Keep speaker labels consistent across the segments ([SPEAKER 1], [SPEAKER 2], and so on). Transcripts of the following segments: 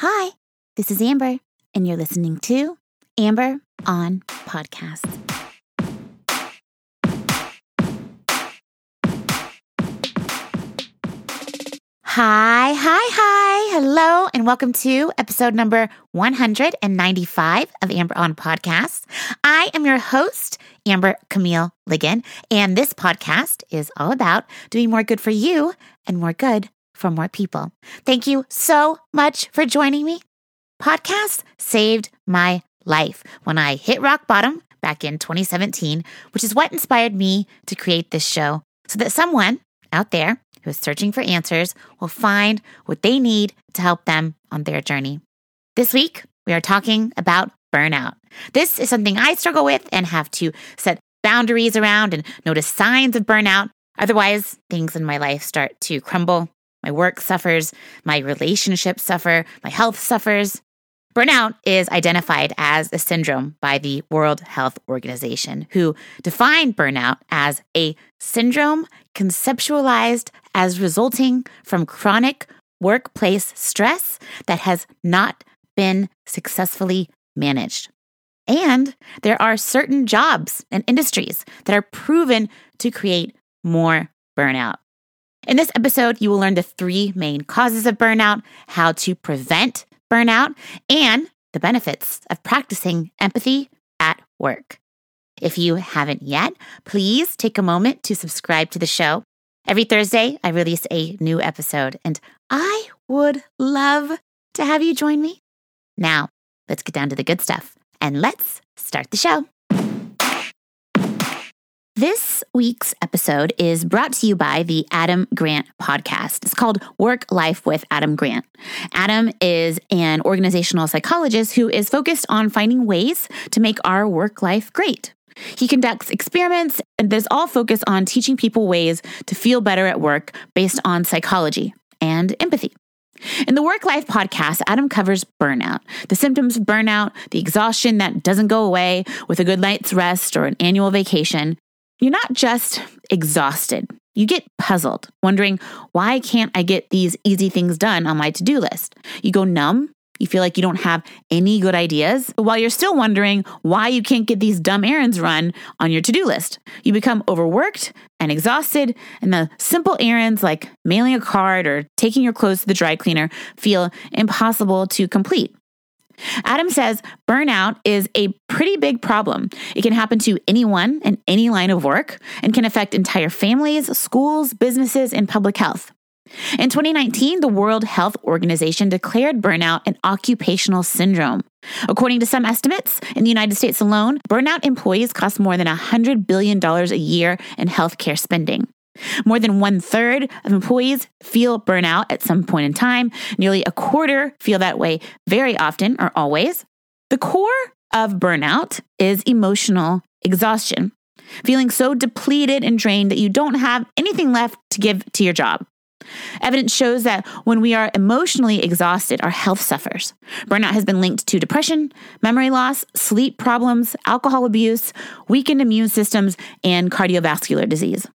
[SPEAKER 1] Hi, this is Amber, and you're listening to Amber on Podcast. Hi, hi, hi. Hello, and welcome to episode number 195 of Amber on Podcast. I am your host, Amber Camille Ligon, and this podcast is all about doing more good for you and more good for more people. Thank you so much for joining me. Podcasts saved my life when I hit rock bottom back in 2017, which is what inspired me to create this show so that someone out there who is searching for answers will find what they need to help them on their journey. This week, we are talking about burnout. This is something I struggle with and have to set boundaries around and notice signs of burnout. Otherwise, things in my life start to crumble. My work suffers, my relationships suffer, my health suffers. Burnout is identified as a syndrome by the World Health Organization, who define burnout as a syndrome conceptualized as resulting from chronic workplace stress that has not been successfully managed. And there are certain jobs and industries that are proven to create more burnout. In this episode, you will learn the three main causes of burnout, how to prevent burnout, and the benefits of practicing empathy at work. If you haven't yet, please take a moment to subscribe to the show. Every Thursday, I release a new episode, and I would love to have you join me. Now, let's get down to the good stuff and let's start the show. This week's episode is brought to you by the Adam Grant podcast. It's called Work Life with Adam Grant. Adam is an organizational psychologist who is focused on finding ways to make our work life great. He conducts experiments, and there's all focus on teaching people ways to feel better at work based on psychology and empathy. In the Work Life podcast, Adam covers burnout, the symptoms of burnout, the exhaustion that doesn't go away with a good night's rest or an annual vacation, you're not just exhausted. You get puzzled, wondering, why can't I get these easy things done on my to do list? You go numb. You feel like you don't have any good ideas, but while you're still wondering why you can't get these dumb errands run on your to do list. You become overworked and exhausted, and the simple errands like mailing a card or taking your clothes to the dry cleaner feel impossible to complete. Adam says burnout is a pretty big problem. It can happen to anyone in any line of work and can affect entire families, schools, businesses, and public health. In 2019, the World Health Organization declared burnout an occupational syndrome. According to some estimates, in the United States alone, burnout employees cost more than $100 billion a year in healthcare spending. More than one third of employees feel burnout at some point in time. Nearly a quarter feel that way very often or always. The core of burnout is emotional exhaustion, feeling so depleted and drained that you don't have anything left to give to your job. Evidence shows that when we are emotionally exhausted, our health suffers. Burnout has been linked to depression, memory loss, sleep problems, alcohol abuse, weakened immune systems, and cardiovascular disease.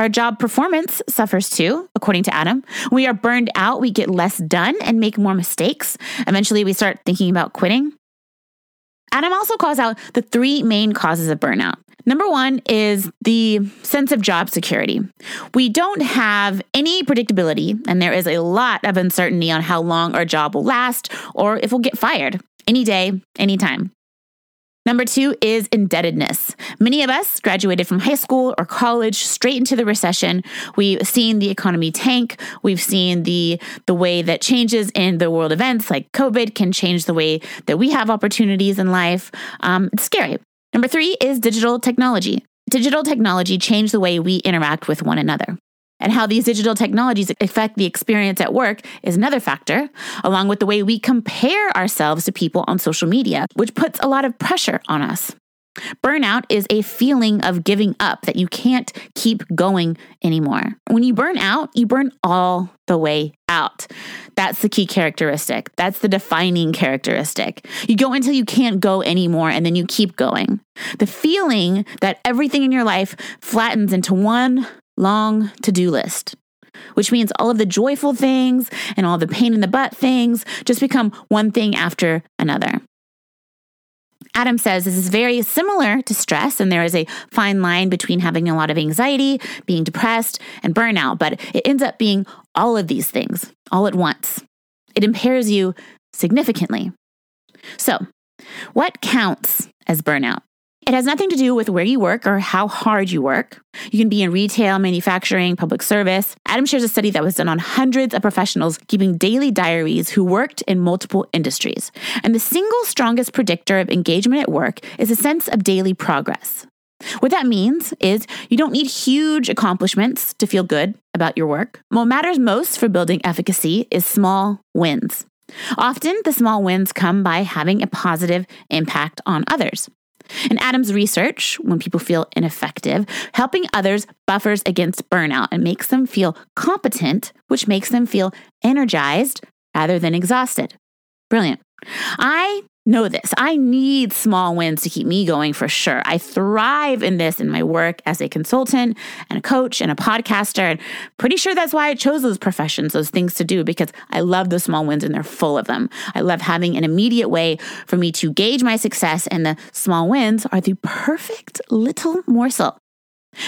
[SPEAKER 1] Our job performance suffers too, according to Adam. We are burned out, we get less done and make more mistakes. Eventually, we start thinking about quitting. Adam also calls out the three main causes of burnout. Number one is the sense of job security. We don't have any predictability, and there is a lot of uncertainty on how long our job will last or if we'll get fired any day, anytime. Number two is indebtedness. Many of us graduated from high school or college straight into the recession. We've seen the economy tank. We've seen the, the way that changes in the world events like COVID can change the way that we have opportunities in life. Um, it's scary. Number three is digital technology. Digital technology changed the way we interact with one another. And how these digital technologies affect the experience at work is another factor, along with the way we compare ourselves to people on social media, which puts a lot of pressure on us. Burnout is a feeling of giving up that you can't keep going anymore. When you burn out, you burn all the way out. That's the key characteristic. That's the defining characteristic. You go until you can't go anymore and then you keep going. The feeling that everything in your life flattens into one long to do list. which means all of the joyful things and all the pain in the butt things just become one thing after another. Adam says this is very similar to stress, and there is a fine line between having a lot of anxiety, being depressed, and burnout, but it ends up being all of these things all at once. It impairs you significantly. So, what counts as burnout? It has nothing to do with where you work or how hard you work. You can be in retail, manufacturing, public service. Adam shares a study that was done on hundreds of professionals keeping daily diaries who worked in multiple industries. And the single strongest predictor of engagement at work is a sense of daily progress. What that means is you don't need huge accomplishments to feel good about your work. What matters most for building efficacy is small wins. Often, the small wins come by having a positive impact on others. In Adam's research, when people feel ineffective, helping others buffers against burnout and makes them feel competent, which makes them feel energized rather than exhausted. Brilliant. I know this. I need small wins to keep me going for sure. I thrive in this in my work as a consultant and a coach and a podcaster. And pretty sure that's why I chose those professions, those things to do, because I love those small wins and they're full of them. I love having an immediate way for me to gauge my success, and the small wins are the perfect little morsel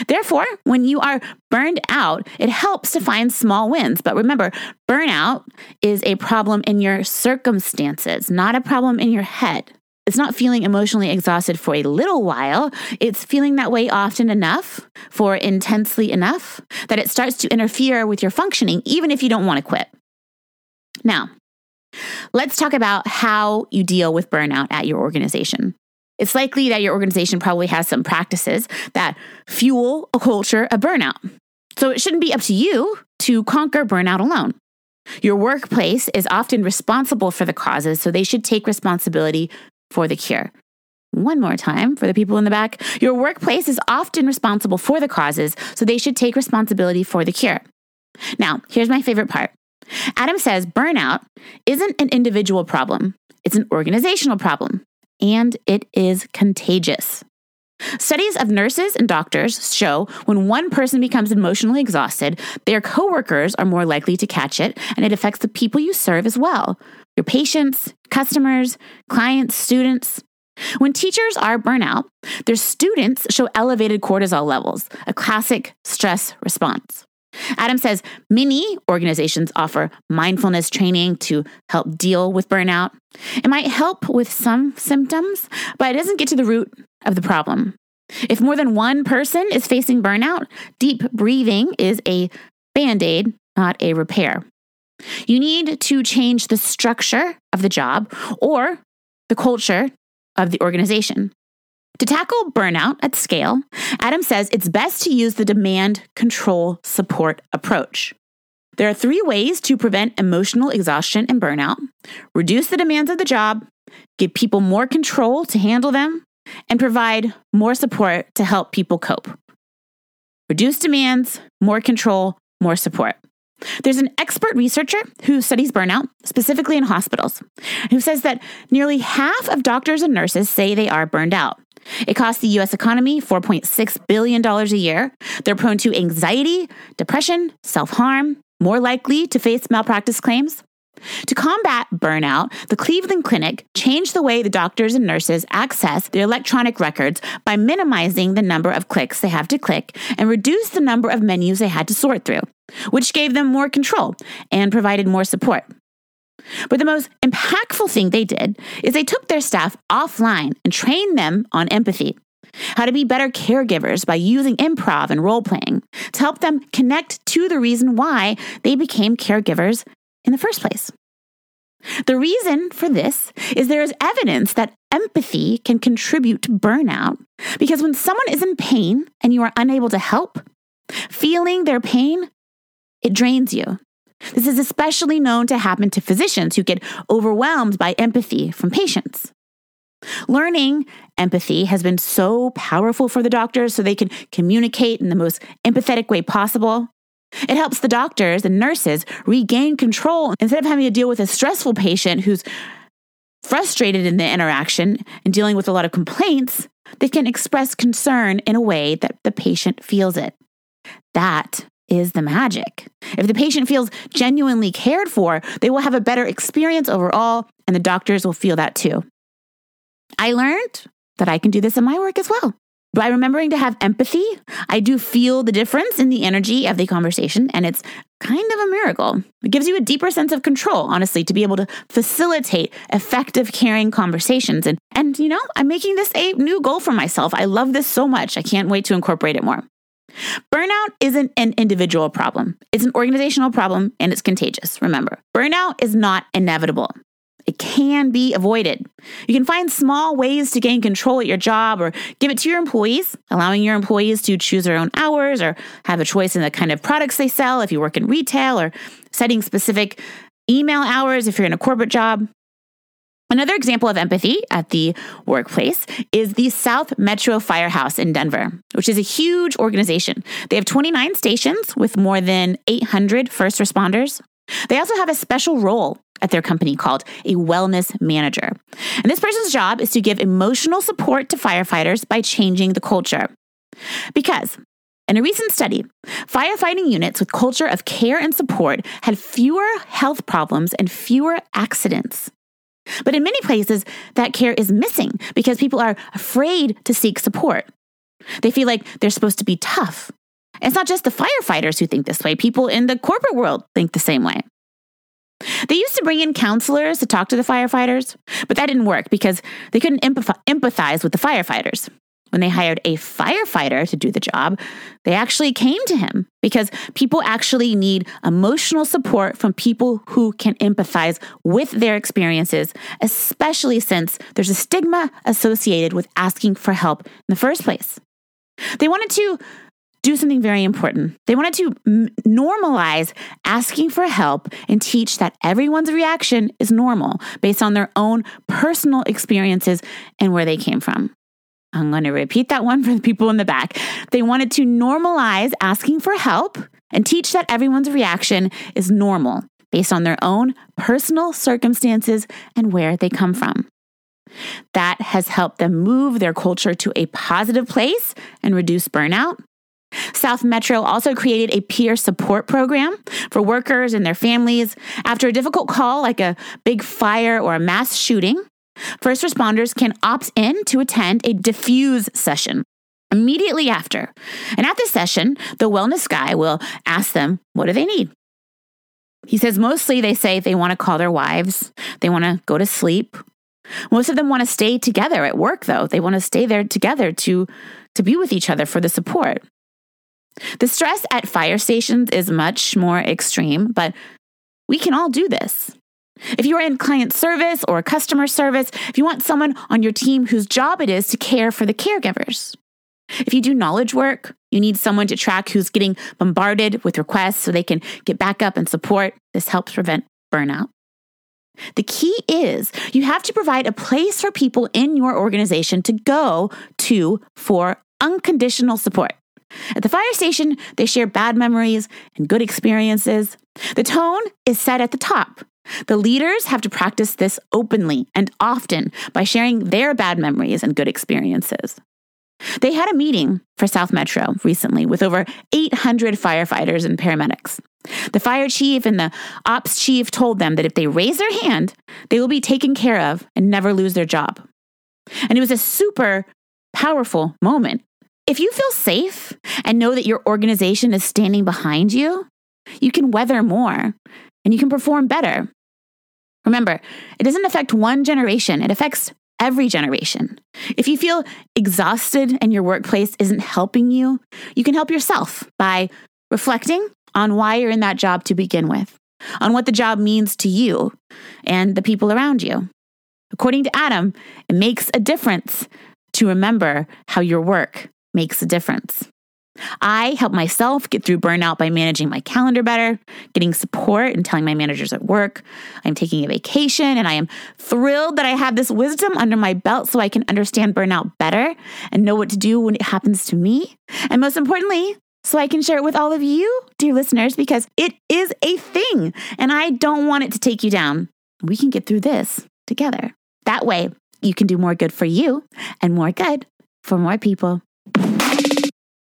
[SPEAKER 1] Therefore, when you are burned out, it helps to find small wins. But remember, burnout is a problem in your circumstances, not a problem in your head. It's not feeling emotionally exhausted for a little while. It's feeling that way often enough for intensely enough that it starts to interfere with your functioning, even if you don't want to quit. Now, let's talk about how you deal with burnout at your organization. It's likely that your organization probably has some practices that fuel a culture of burnout. So it shouldn't be up to you to conquer burnout alone. Your workplace is often responsible for the causes, so they should take responsibility for the cure. One more time for the people in the back. Your workplace is often responsible for the causes, so they should take responsibility for the cure. Now, here's my favorite part. Adam says burnout isn't an individual problem, it's an organizational problem and it is contagious. Studies of nurses and doctors show when one person becomes emotionally exhausted, their coworkers are more likely to catch it, and it affects the people you serve as well your patients, customers, clients, students. When teachers are burnout, their students show elevated cortisol levels, a classic stress response. Adam says many organizations offer mindfulness training to help deal with burnout. It might help with some symptoms, but it doesn't get to the root of the problem. If more than one person is facing burnout, deep breathing is a band aid, not a repair. You need to change the structure of the job or the culture of the organization. To tackle burnout at scale, Adam says it's best to use the demand control support approach. There are three ways to prevent emotional exhaustion and burnout reduce the demands of the job, give people more control to handle them, and provide more support to help people cope. Reduce demands, more control, more support. There's an expert researcher who studies burnout, specifically in hospitals, who says that nearly half of doctors and nurses say they are burned out. It costs the US economy $4.6 billion a year. They're prone to anxiety, depression, self harm, more likely to face malpractice claims. To combat burnout, the Cleveland Clinic changed the way the doctors and nurses access their electronic records by minimizing the number of clicks they have to click and reduced the number of menus they had to sort through, which gave them more control and provided more support. But the most impactful thing they did is they took their staff offline and trained them on empathy, how to be better caregivers by using improv and role playing to help them connect to the reason why they became caregivers in the first place. The reason for this is there is evidence that empathy can contribute to burnout because when someone is in pain and you are unable to help, feeling their pain, it drains you. This is especially known to happen to physicians who get overwhelmed by empathy from patients. Learning empathy has been so powerful for the doctors so they can communicate in the most empathetic way possible. It helps the doctors and nurses regain control instead of having to deal with a stressful patient who's frustrated in the interaction and dealing with a lot of complaints. They can express concern in a way that the patient feels it. That is the magic. If the patient feels genuinely cared for, they will have a better experience overall, and the doctors will feel that too. I learned that I can do this in my work as well. By remembering to have empathy, I do feel the difference in the energy of the conversation, and it's kind of a miracle. It gives you a deeper sense of control, honestly, to be able to facilitate effective, caring conversations. And, and you know, I'm making this a new goal for myself. I love this so much. I can't wait to incorporate it more. Burnout isn't an individual problem, it's an organizational problem and it's contagious. Remember, burnout is not inevitable. It can be avoided. You can find small ways to gain control at your job or give it to your employees, allowing your employees to choose their own hours or have a choice in the kind of products they sell if you work in retail or setting specific email hours if you're in a corporate job. Another example of empathy at the workplace is the South Metro Firehouse in Denver, which is a huge organization. They have 29 stations with more than 800 first responders. They also have a special role at their company called a wellness manager. And this person's job is to give emotional support to firefighters by changing the culture. Because in a recent study, firefighting units with culture of care and support had fewer health problems and fewer accidents. But in many places, that care is missing because people are afraid to seek support. They feel like they're supposed to be tough. it's not just the firefighters who think this way, people in the corporate world think the same way. They used to bring in counselors to talk to the firefighters, but that didn't work because they couldn't empathize with the firefighters. When they hired a firefighter to do the job, they actually came to him because people actually need emotional support from people who can empathize with their experiences, especially since there's a stigma associated with asking for help in the first place. They wanted to do something very important. They wanted to m- normalize asking for help and teach that everyone's reaction is normal based on their own personal experiences and where they came from. I'm going to repeat that one for the people in the back. They wanted to normalize asking for help and teach that everyone's reaction is normal based on their own personal circumstances and where they come from. That has helped them move their culture to a positive place and reduce burnout South Metro also created a peer support program for workers and their families. After a difficult call like a big fire or a mass shooting, first responders can opt in to attend a diffuse session immediately after. And at this session, the wellness guy will ask them, what do they need? He says mostly they say they want to call their wives, they want to go to sleep. Most of them want to stay together at work though. They want to stay there together to to be with each other for the support. The stress at fire stations is much more extreme, but we can all do this. If you are in client service or customer service, if you want someone on your team whose job it is to care for the caregivers. If you do knowledge work, you need someone to track who's getting bombarded with requests so they can get back up and support. This helps prevent burnout. The key is you have to provide a place for people in your organization to go to for unconditional support. At the fire station, they share bad memories and good experiences. The tone is set at the top. The leaders have to practice this openly and often by sharing their bad memories and good experiences. They had a meeting for South Metro recently with over 800 firefighters and paramedics. The fire chief and the ops chief told them that if they raise their hand, they will be taken care of and never lose their job. And it was a super powerful moment if you feel safe and know that your organization is standing behind you, you can weather more and you can perform better. Remember, it doesn't affect one generation, it affects every generation. If you feel exhausted and your workplace isn't helping you, you can help yourself by reflecting on why you're in that job to begin with, on what the job means to you and the people around you. According to Adam, it makes a difference to remember how your work makes a difference. I help myself get through burnout by managing my calendar better, getting support, and telling my managers at work I'm taking a vacation. And I am thrilled that I have this wisdom under my belt so I can understand burnout better and know what to do when it happens to me. And most importantly, so I can share it with all of you, dear listeners, because it is a thing and I don't want it to take you down. We can get through this together. That way, you can do more good for you and more good for more people.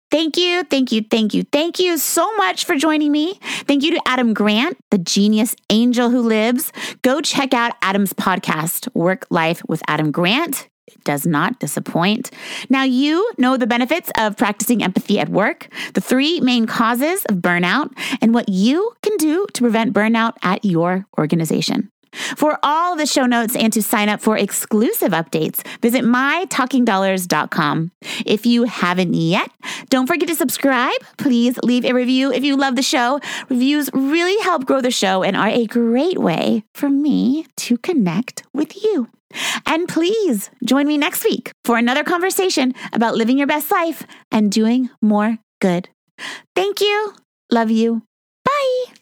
[SPEAKER 1] Thank you, thank you, thank you, thank you so much for joining me. Thank you to Adam Grant, the genius angel who lives. Go check out Adam's podcast, Work Life with Adam Grant. It does not disappoint. Now, you know the benefits of practicing empathy at work, the three main causes of burnout, and what you can do to prevent burnout at your organization. For all the show notes and to sign up for exclusive updates, visit mytalkingdollars.com. If you haven't yet, don't forget to subscribe. Please leave a review if you love the show. Reviews really help grow the show and are a great way for me to connect with you. And please join me next week for another conversation about living your best life and doing more good. Thank you. Love you. Bye.